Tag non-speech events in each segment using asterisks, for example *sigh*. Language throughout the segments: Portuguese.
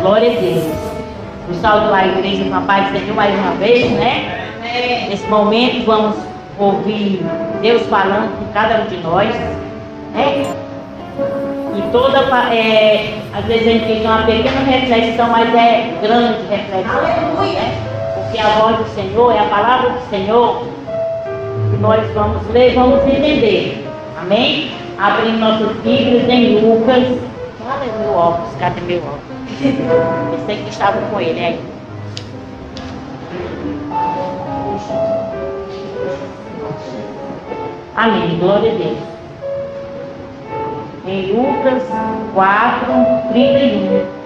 Glória a Deus. O salve lá à igreja com a paz do Senhor mais uma vez, né? Nesse momento vamos ouvir Deus falando com cada um de nós, né? E toda, é, às vezes a gente fica uma pequena reflexão, mas é grande reflexão. Né? Porque a voz do Senhor é a palavra do Senhor que nós vamos ler, vamos entender. Amém? Abrindo nossos Bíblias em Lucas. Cadê meu óculos? Cadê meu óculos? Pensei que estava com ele aí. Amém. Glória a Deus. Em Lucas 4, 31.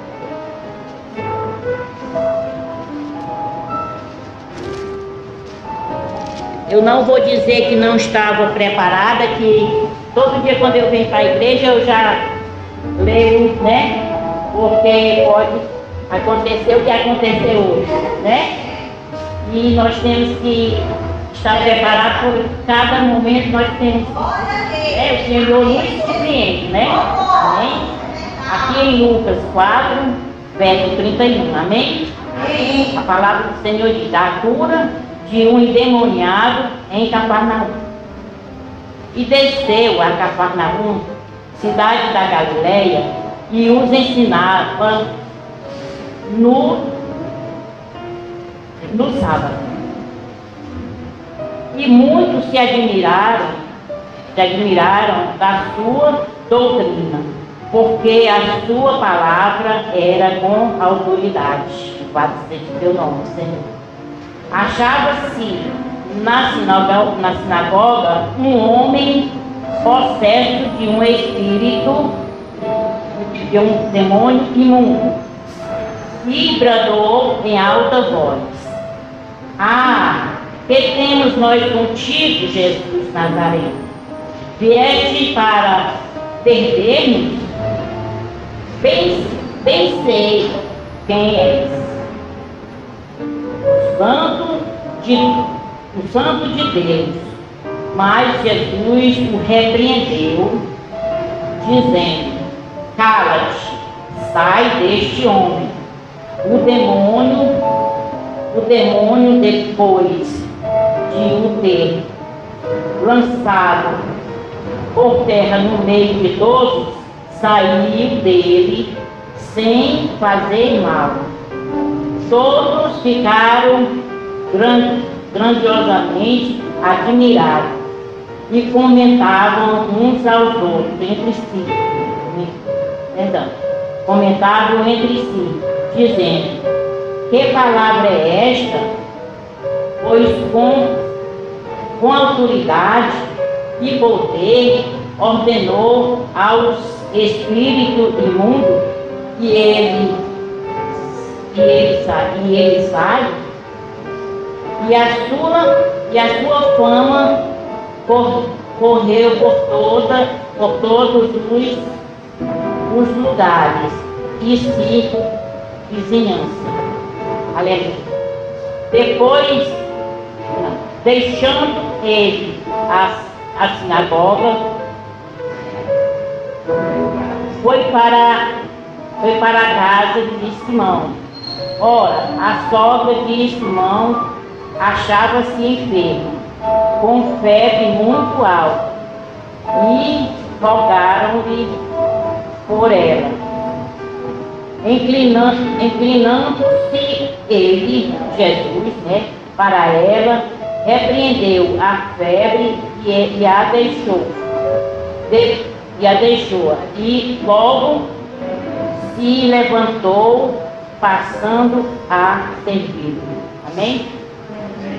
Eu não vou dizer que não estava preparada, que todo dia quando eu venho para a igreja eu já leio, né? Porque pode acontecer o que aconteceu hoje, né? E nós temos que está preparado por cada momento nós temos. É, o Senhor nos surpreende, né? Amém? Aqui em Lucas 4, verso 31, amém? A palavra do Senhor diz, a cura de um endemoniado em Cafarnaum. E desceu a Cafarnaum, cidade da Galileia, e os ensinava no, no sábado. E muitos se admiraram, se admiraram da sua doutrina, porque a sua palavra era com autoridade. Louvado seja o teu nome, Senhor. Achava-se na sinagoga, na sinagoga um homem possesso de um espírito, de um demônio imundo, e bradou em alta voz: Ah, que temos nós contigo, Jesus Nazareno? Vieste para perder-nos? Bem, bem sei quem és. O santo de, o santo de Deus. Mas Jesus o repreendeu, dizendo: Cala-te, sai deste homem. O demônio, o demônio depois de o ter lançado por terra no meio de todos, saiu dele sem fazer mal. Todos ficaram grandiosamente admirados e comentavam uns aos outros entre si. Perdão. Comentavam entre si, dizendo: Que palavra é esta? pois com, com autoridade e poder ordenou aos espíritos imundos que ele, que ele, e ele sai, e a sua, e a sua fama cor, correu por, toda, por todos os, os lugares e se vizinhança. Aleluia. Depois deixando ele a, a sinagoga, foi para, foi para a casa de Simão. Ora, a sogra de Simão achava-se enferma, com febre muito alta, e rogaram-lhe por ela. Inclinando-se inclinando ele, Jesus, né, para ela, repreendeu a febre e, e a deixou. De, e a deixou. E logo se levantou, passando a servir. Amém?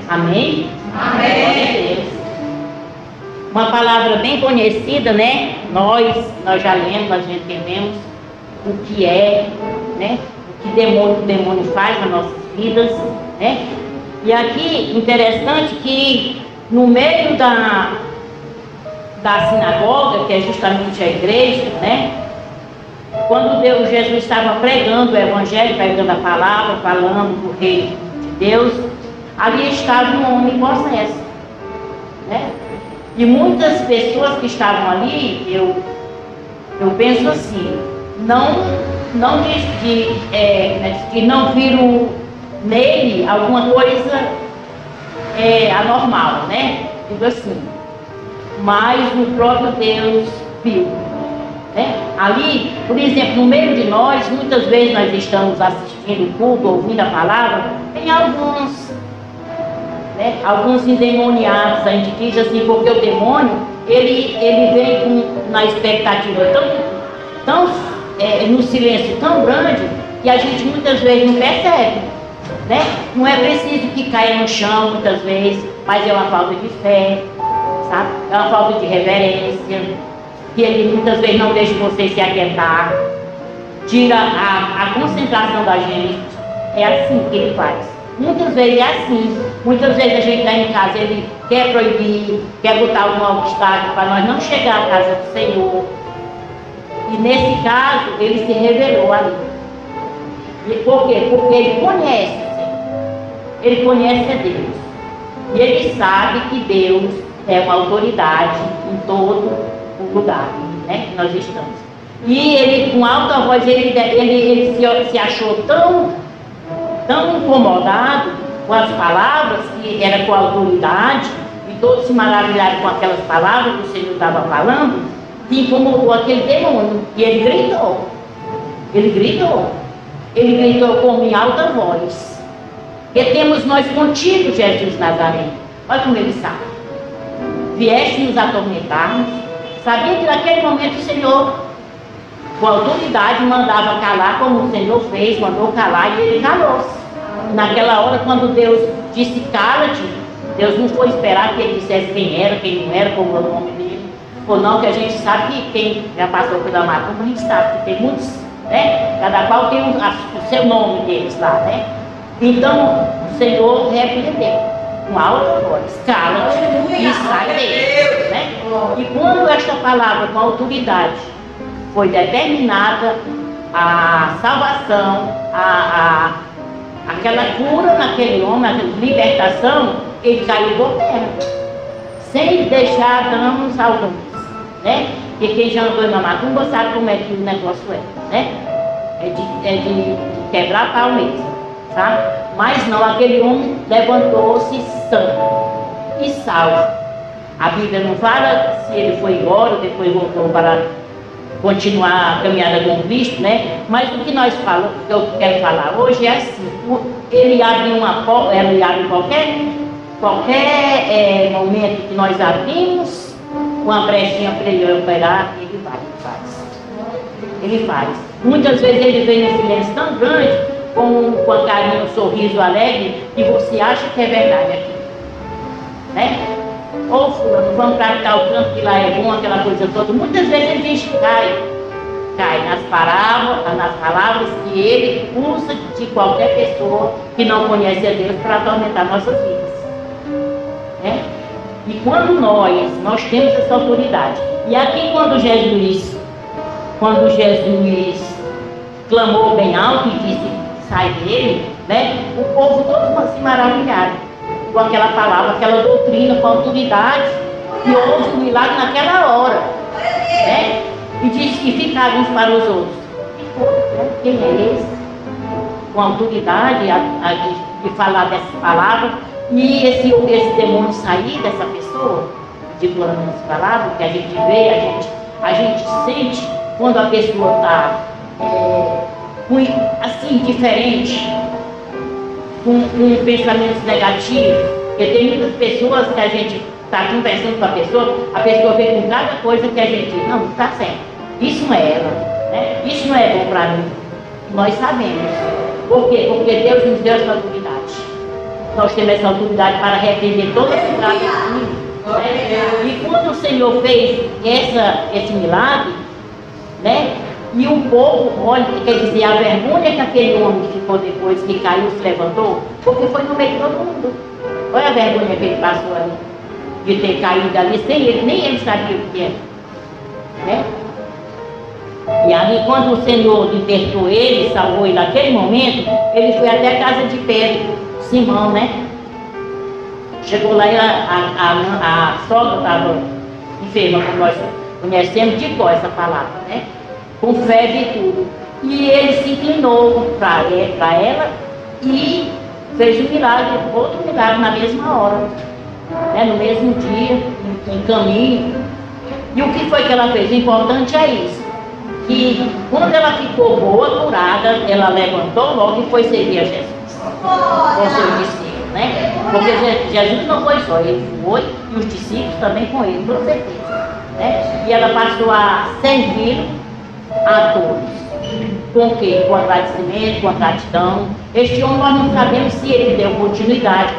Amém? Amém. Uma palavra bem conhecida, né? Nós, nós já lemos, nós já entendemos o que é, né? O que demônio, o demônio faz nas nossas vidas, né? E aqui, interessante que no meio da, da sinagoga, que é justamente a igreja, né? Quando Deus, Jesus estava pregando o Evangelho, pregando a palavra, falando do reino de Deus, ali estava um homem possesso. Né? E muitas pessoas que estavam ali, eu, eu penso assim, não não de, é, né, que não viram nele alguma coisa é, anormal, né? Digo assim. Mas o próprio Deus viu. Né? Ali, por exemplo, no meio de nós, muitas vezes nós estamos assistindo o culto, ouvindo a palavra, tem alguns, né, alguns endemoniados, a gente diz assim, porque o demônio, ele, ele vem com, na expectativa tão, tão é, no silêncio tão grande que a gente muitas vezes não percebe. Né? Não é preciso que caia no chão muitas vezes, mas é uma falta de fé, sabe? É uma falta de reverência que ele muitas vezes não deixa você se aquietar, tira a, a concentração da gente. É assim que ele faz. Muitas vezes é assim. Muitas vezes a gente está em casa, ele quer proibir, quer botar algum obstáculo para nós não chegar à casa do Senhor. E nesse caso, ele se revelou ali. E por quê? Porque ele conhece Ele conhece a Deus. E ele sabe que Deus é uma autoridade em todo o lugar né, que nós estamos. E ele, com alta voz, ele, ele, ele se, se achou tão, tão incomodado com as palavras, que era com autoridade, e todos se maravilharam com aquelas palavras que o Senhor estava falando, que incomodou aquele demônio. E ele gritou. Ele gritou. Ele gritou com em alta voz. E temos nós contigo, Jesus Nazareno. Olha como ele sabe. Vieste nos atormentar, Sabia que naquele momento o Senhor, com autoridade, mandava calar, como o Senhor fez, mandou calar e ele calou-se. Naquela hora, quando Deus disse cala-te, Deus não foi esperar que ele dissesse quem era, quem não era, como é o nome dele. Ou não, que a gente sabe que quem já passou pela macumba, a gente sabe que tem muitos, né? Cada qual tem o, a, o seu nome deles lá, né? Então, o Senhor repreendeu com alta voz, cala-te e sai dele. Né? E quando esta palavra com autoridade foi determinada, a salvação, a, a, aquela cura naquele homem, a libertação, ele caiu por terra, sem deixar danos alguns. Né? Porque quem já andou na macumba sabe como é que o negócio é. Né? É de, é de quebrar pau mesmo. Mas não, aquele homem levantou-se sã e salvo. A Bíblia não fala se ele foi embora, depois voltou para continuar a caminhada com Cristo, né? Mas o que nós falamos, que eu quero falar hoje é assim, ele abre uma porta, ele abre qualquer, qualquer é, momento que nós abrimos, uma brechinha para ele operar, ele vai, ele faz. Ele faz. Muitas vezes ele vem num silêncio tão grande com, com a carinha, um sorriso alegre, e você acha que é verdade aqui. Né? Ou fulano, vamos para tal canto que lá é bom, aquela coisa toda. Muitas vezes gente cai, cai nas palavras, nas palavras que ele usa de qualquer pessoa que não conhece a Deus para atormentar nossas vidas. Né? E quando nós, nós temos essa autoridade. E aqui quando Jesus, quando Jesus clamou bem alto e disse, sai dele, né? O povo todo se maravilharam com aquela palavra, aquela doutrina, com autoridade, e houve um milagre naquela hora, né? E disse que ficaram uns para os outros. Quem é esse? Com autoridade a, a, de, de, falar dessa palavra, e esse, esse demônio sair dessa pessoa, falando essa palavra, que a gente vê, a gente, a gente sente quando a pessoa está. É, assim, diferente, com, com pensamentos negativos, porque tem muitas pessoas que a gente está conversando com a pessoa, a pessoa vê com cada coisa que a gente não, está certo, isso não é ela, né? isso não é bom para mim. Nós sabemos. Por quê? Porque Deus nos deu essa autoridade. Nós temos essa autoridade para repreender toda a cidade né? E quando o Senhor fez essa, esse milagre, né? E o povo, olha, quer dizer, a vergonha que aquele homem ficou depois que caiu, se levantou, porque foi no meio de todo mundo. Olha a vergonha que ele passou ali, de ter caído ali sem ele, nem ele sabia o que era. Né? E ali, quando o Senhor libertou ele, salvou ele naquele momento, ele foi até a casa de Pedro, Simão, né? Chegou lá e a, a, a, a sogra estava enferma, como nós conhecemos de qual essa palavra, né? Com fé e tudo. E ele se inclinou para ela e fez um milagre, outro milagre na mesma hora, né, no mesmo dia, em, em caminho. E o que foi que ela fez? O importante é isso. Que quando ela ficou boa, curada, ela levantou logo e foi servir a Jesus. Com seus discípulos, né? Porque Jesus não foi só, ele foi e os discípulos também com ele, com certeza. Né? E ela passou a servir a todos. Com o quê? Com agradecimento, com a gratidão. Este homem nós não sabemos se ele deu continuidade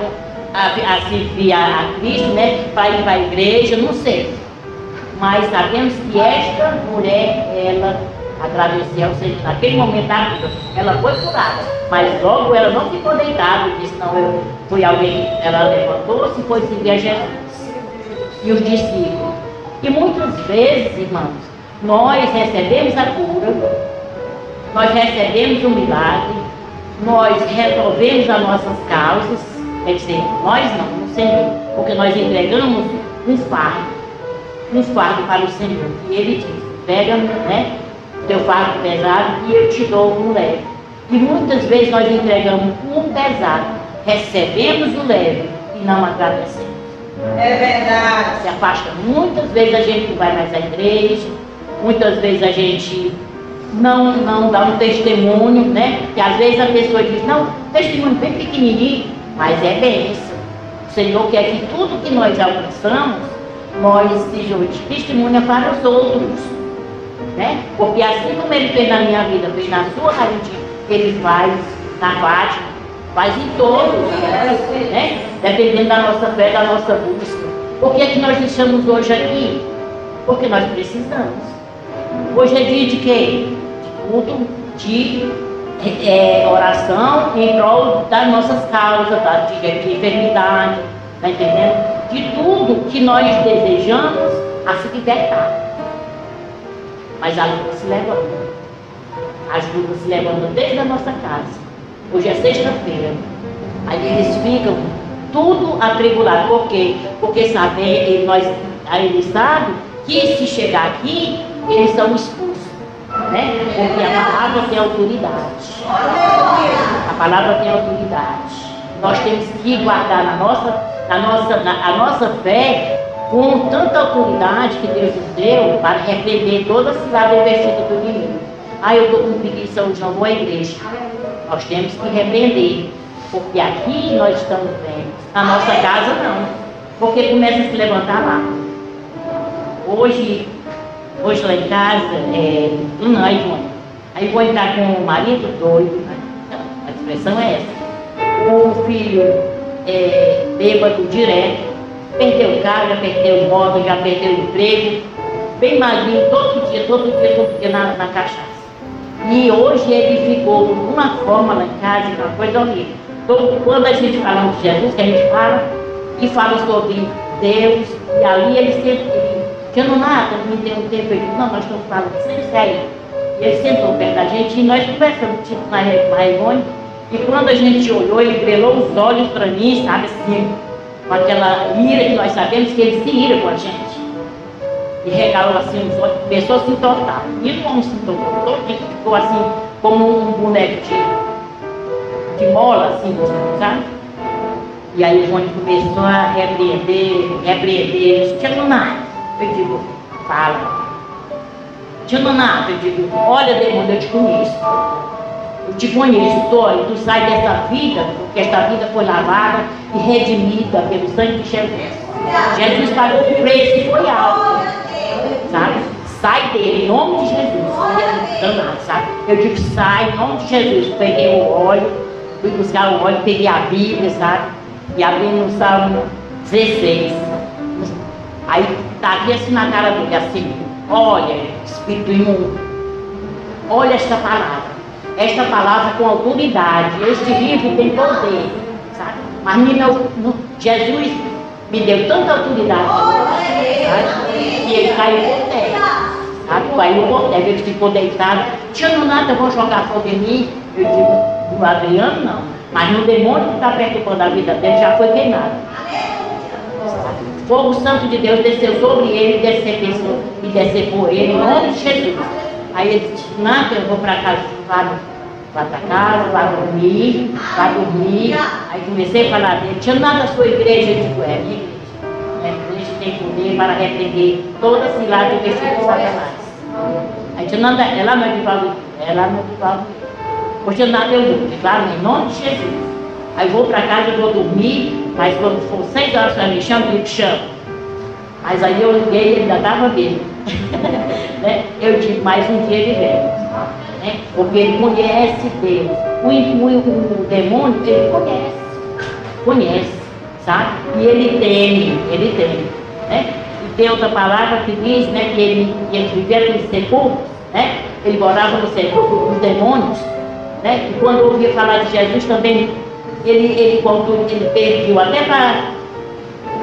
a, a servir a, a Cristo, né? Para ir para a igreja, não sei. Mas sabemos que esta mulher, ela agradeceu ao Senhor. Naquele momento da vida, ela foi curada. Mas logo ela não ficou deitada disse, não, eu fui alguém. Ela levantou-se e foi seguir a Jesus. E os discípulos. E muitas vezes, irmãos, nós recebemos a cura nós recebemos o um milagre, nós resolvemos as nossas causas, quer dizer, nós não, o Senhor, porque nós entregamos um fardo, um fardo para o Senhor. E Ele diz, pega né, teu fardo pesado e eu te dou um leve. E muitas vezes nós entregamos um pesado, recebemos o leve e não agradecemos. É verdade. Se afasta. Muitas vezes a gente não vai mais à igreja, muitas vezes a gente não, não dá um testemunho, né? Que às vezes a pessoa diz, não, testemunho bem pequenininho, mas é bênção. O Senhor quer que tudo que nós alcançamos, nós sejamos testemunha para os outros. Né? Porque assim como ele fez na minha vida, fez na sua raridinha, ele faz na Fátima, faz em todos, né? Dependendo da nossa fé, da nossa busca. Por que, é que nós estamos hoje aqui? Porque nós precisamos. Hoje é dia de quê? culto de é, oração em prol das nossas causas, tá? de, de enfermidade, tá entendendo? De tudo que nós desejamos a se libertar. Mas a luta se levanta. As lutas se levantam desde a nossa casa. Hoje é sexta-feira. Aí eles ficam tudo atribulado. Por quê? Porque sabem, nós, aí eles sabem que se chegar aqui, eles são expulsos né? Porque a palavra tem autoridade. A palavra tem autoridade. Nós temos que guardar na nossa, na nossa, na, a nossa fé com tanta autoridade que Deus nos deu para repreender toda a cidade investida do inimigo. Ah, eu estou com preguiça hoje, não vou à igreja. Nós temos que repreender. Porque aqui nós estamos bem. Na nossa casa não. Porque começa a se levantar lá. Hoje Hoje lá em casa, é, não, aí, aí vou entrar com o marido doido, né? a expressão é essa. O filho é, bêbado direto, perdeu o carro, já perdeu o moto, já perdeu o emprego, bem magrinho, todo dia, todo dia, todo dia na, na cachaça. E hoje ele ficou de uma forma lá em casa, uma coisa horrível. Todo, quando a gente fala de Jesus, que a gente fala, e fala sobre Deus, e ali ele sempre eu nada, me tempo, ele disse, não, nós estamos falando sem sair. E ele sentou perto da gente e nós conversamos, tipo, na Raivone. E quando a gente olhou, ele grelou os olhos para mim, sabe assim, com aquela ira que nós sabemos que ele se ira com a gente. E regalou assim os olhos, começou a se entortar. E o homem se entortou, ele ficou assim, como um boneco de, de mola, assim, sabe? E aí o João começou a repreender, repreender, tinha nada. Eu digo, fala. Tio Nonato, eu digo, olha demônio, eu te conheço. Eu te conheço, olha, tu sai dessa vida, porque esta vida foi lavada e redimida pelo sangue de Jesus. Jesus pagou o preço e foi alto. Sabe? Sai dele, em nome de Jesus. Danado, sabe? Eu digo, sai, em nome de Jesus. Peguei o óleo, fui buscar o óleo, peguei a Bíblia, sabe? E abri no Salmo 16. Aí Davi assim na cara dele, assim, olha, Espírito imundo, olha esta palavra. Esta palavra com autoridade, este livro tem poder, sabe? Mas me meu, Jesus me deu tanta autoridade, sabe? E ele caiu por terra, sabe? Caiu por terra, ele ficou deitado. Tinha no nada, eu vou jogar fogo em mim. Eu digo, no Adriano não. Mas no demônio que está perturbando a vida dele já foi queimado fogo santo de Deus desceu sobre ele descer, e descer por ele, em nome de Jesus. Aí ele disse, não, eu vou para casa, lá para casa, lá dormir, lá dormir. Aí comecei a falar dele, tinha nada da sua igreja, eu digo, é minha igreja. Minha igreja tem poder para repreender toda cilada e vestido de Satanás. Aí tinha nada, no Edivaldo, é lá no Edivaldo. Hoje nada eu vou, claro, em nome de Jesus. Aí vou para casa, eu vou dormir, mas quando for seis horas para me chama, eu te chamo. Mas aí eu liguei e ele ainda estava bem. *laughs* né? Eu digo, mais um dia ele vem. Né? Porque ele conhece Deus. O, o, o, demônio, ele conhece. Conhece, sabe? E ele teme, ele teme. Né? E tem outra palavra que diz né, que ele, que eles viveram nos né? ele morava no sepulcro, os demônios. Né? E quando ouvia falar de Jesus também, ele, ele, quando ele pediu até para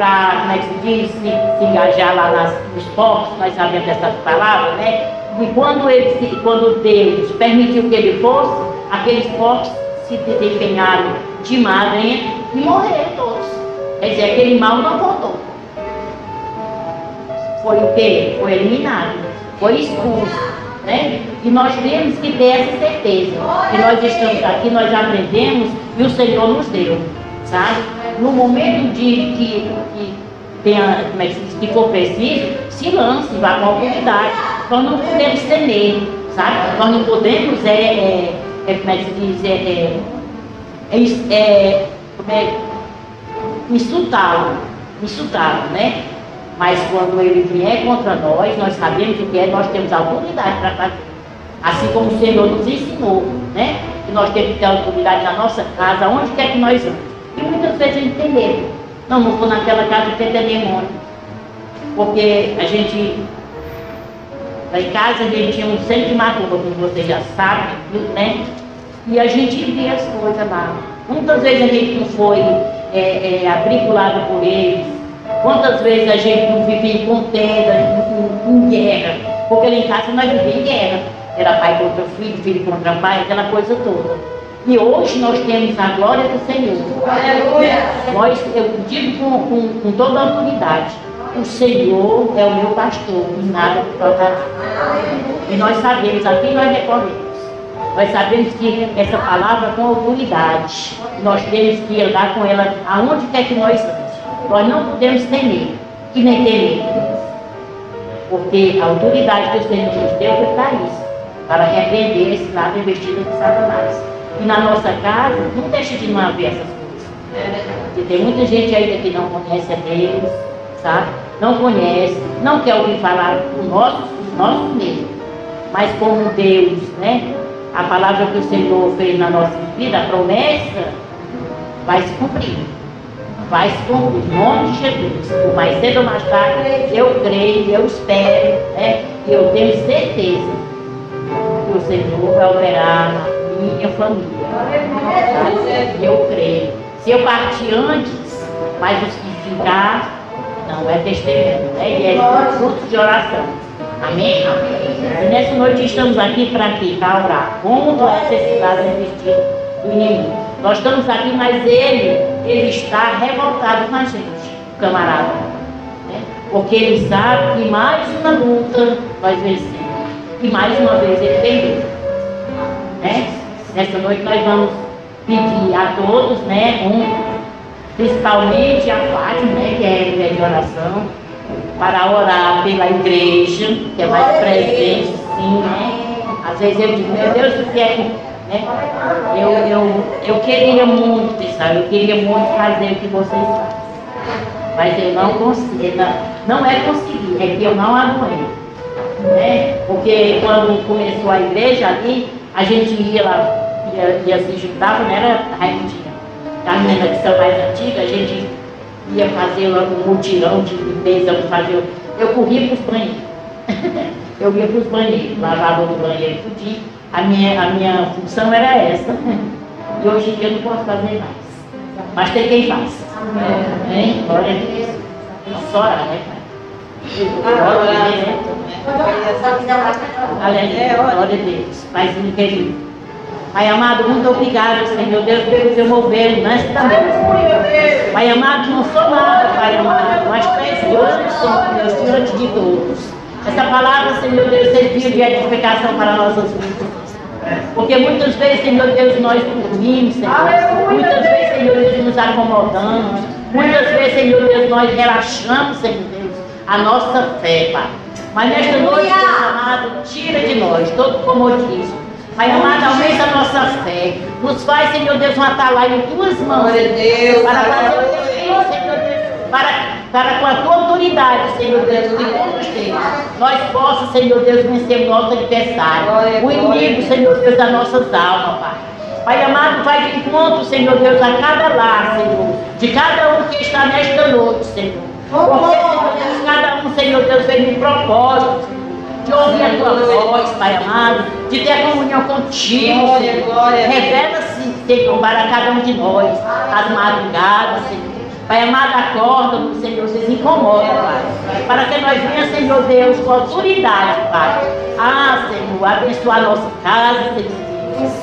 para, como é que se diz, se, se engajar lá nas, nos porcos, nós sabemos dessas palavras, né? E quando, ele, quando Deus permitiu que ele fosse, aqueles porcos se desempenharam de madrinha e morreram todos. Quer dizer, aquele mal não voltou. Foi o quê? Foi eliminado, foi expulso. Né? E nós temos que ter essa certeza. Que nós estamos aqui, nós aprendemos e o Senhor nos deu. Sabe? no momento de que, que, tenha, como é que, se for preciso, se lance, vá com autoridade. Nós não podemos temer, sabe? Nós não podemos, é, é, é como é que se diz, é, é, é, é é, insultá-lo, insultá-lo, né? Mas quando ele vier contra nós, nós sabemos o que é, nós temos autoridade para fazer. Assim como o Senhor nos ensinou, né? Que nós temos que ter autoridade na nossa casa, onde quer que nós vamos. E muitas vezes a gente tem medo. Não, não vou naquela casa porque tem demônio. Porque a gente, lá em casa a gente tinha um centro de macumba, como vocês já sabem, né? E a gente via as coisas lá. Muitas vezes a gente não foi é, é, abriculado por eles. Quantas vezes a gente não vivia em contenda, em, em, guerra. Porque lá em casa nós vivíamos em guerra. Era pai contra filho, filho contra pai, aquela coisa toda. E hoje nós temos a glória do Senhor. Aleluia! Nós, eu digo com, com, com toda a autoridade, o Senhor é o meu pastor e nada me faltará. E nós sabemos, aqui nós recorremos. Nós sabemos que essa palavra é com autoridade. Nós temos que andar com ela aonde quer que nós estamos. Nós não podemos temer, e nem temer. Porque a autoridade que o Senhor nos deu foi para isso, para repreender esse lado investido de Satanás. E na nossa casa, não deixa de não haver essas coisas. Porque tem muita gente ainda que não conhece a Deus, sabe? Não conhece, não quer ouvir falar dos nossos, dos nossos mesmos. Mas como Deus, né? A palavra que o Senhor fez na nossa vida, a promessa, vai se cumprir. Se cumprir, em nome de Jesus. Mais cedo ou mais tarde, eu creio, eu espero, né? E eu tenho certeza que o Senhor vai operar minha família. Eu creio. Se eu partir antes, mas os que ficar, não é testemunho, né? E é fruto de oração. Amém? E nessa noite estamos aqui para quê? Para orar contra essa necessidade vestido do inimigo. Nós estamos aqui, mas ele, ele está revoltado com a gente, camarada. Né? Porque ele sabe que mais uma luta nós vencemos. E mais uma vez ele perdeu. Né? Nessa noite nós vamos pedir a todos, né, um, principalmente a Fátima, né, que é mulher de oração, para orar pela igreja, que é mais presente, sim, né? Às vezes eu digo, meu Deus, o que é né? Eu, eu, eu queria muito, sabe? Eu queria muito fazer o que vocês fazem. Mas eu não consigo, não, não é conseguir, é que eu não aguento. Né? Porque quando começou a igreja ali, a gente ia lá ia, ia se juntava, não era Raimundinha. A menina que são mais antiga, a gente ia fazer um mutirão de limpeza, fazer. Eu corria para *laughs* os banheiros. eu ia para os banheiros, lavava o banheiro tudinho. A minha, a minha função era essa. E hoje em dia eu não posso fazer mais. Mas tem quem faz. Amém. Glória a Deus. Só orar, né, Pai? Glória a Deus. Aleluia. Glória a Deus. Paizinho querido. Pai amado, muito obrigado, Senhor Deus, pelo teu mover nesta noite. Pai amado, não sou nada, Pai amado, mas tu és grande, Senhor Deus, diante de todos. Essa palavra, Senhor Deus, serviu de edificação para nossas vidas. Porque muitas vezes, Senhor Deus, nós dormimos, Senhor. Muitas vezes, Senhor Deus, nos acomodamos. Muitas vezes, Senhor Deus, nós relaxamos, Senhor Deus, a nossa fé, Pai. Mas nesta noite, Deus amado, tira de nós todo comodismo. Pai amado, aumenta a nossa fé. Nos faz, Senhor Deus, um atalaio em tuas mãos. Glória a Deus, Para fazer o teu Senhor Deus. Para, para com a tua autoridade, Senhor Deus, de todos Deus, nós possamos, Senhor Deus, vencer o nosso adversário. O inimigo. Senhor Deus, das nossas almas, Pai. Pai amado, vai de encontro, Senhor Deus, a cada lar, Senhor, de cada um que está nesta noite, Senhor. Porque, Senhor Deus, cada um, Senhor Deus, vem um propósito, Senhor, de ouvir a tua voz, Pai amado, de ter comunhão contigo, Glória, Senhor. glória. Revela-se, Senhor, para cada um de nós, as madrugadas, Senhor. Pai amado, acorda-nos, Senhor, se incomoda, Pai. Para que nós venhamos, Senhor Deus, com autoridade, Pai. Ah, Senhor, abençoa a nossa casa, Senhor.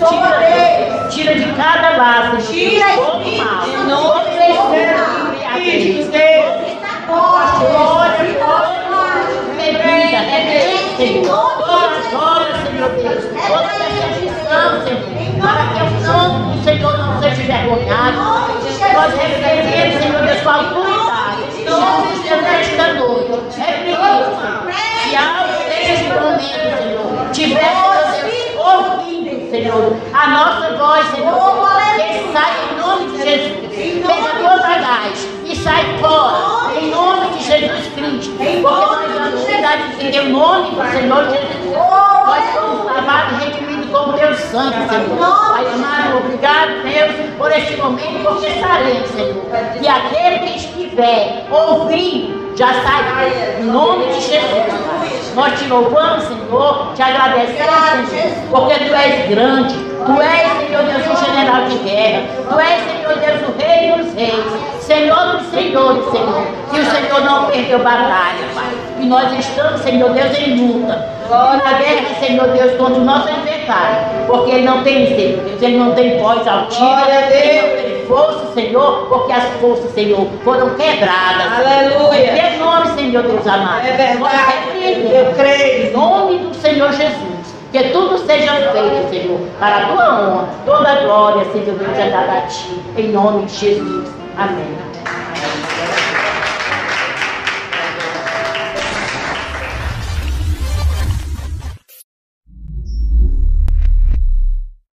Tira, tira de cada Senhor. Tira, mal. de. Bebida, é Senhor. Senhor Senhor. Para que o nome do Senhor não seja envergonhado. Nós repreendemos, Senhor Deus, com autoridade. Jesus Deus, nesta noite. Repreendemos, Senhor. Se algo neste momento, Senhor, tiver, Senhor Deus, ouvindo, Senhor, a nossa voz, Senhor, que sai em nome de Jesus. Pega toda a gás e sai fora, em nome de Jesus Cristo. Porque nós damos verdade de ter o nome do Senhor Jesus. Nós somos lavados e redimidos com o teu sangue, Senhor. Pai amado, obrigado, Deus, por este momento, porque estaremos, Senhor. E aquele que estiver ouvindo, já sai em nome de Jesus. Nós te louvamos, Senhor, te agradecemos, Senhor, porque tu és grande. Tu és, Senhor Deus, o general de guerra. Tu és, Senhor Deus, o rei dos reis. Senhor dos senhores, Senhor. Que o Senhor não perdeu batalha, Pai. E nós estamos, Senhor Deus, em luta. Na guerra, Senhor Deus, contra o nosso adversário. Porque ele não tem, Senhor Deus, ele não tem voz altiva. Glória a Deus. Força, Senhor, porque as forças, Senhor, foram quebradas. Aleluia. Em teu nome, Senhor Deus amado. É verdade. Eu creio. Em nome do Senhor Jesus. Que tudo seja feito, Senhor, para a tua honra. Toda a glória, Senhor Deus, é dada a ti. Em nome de Jesus. Amém.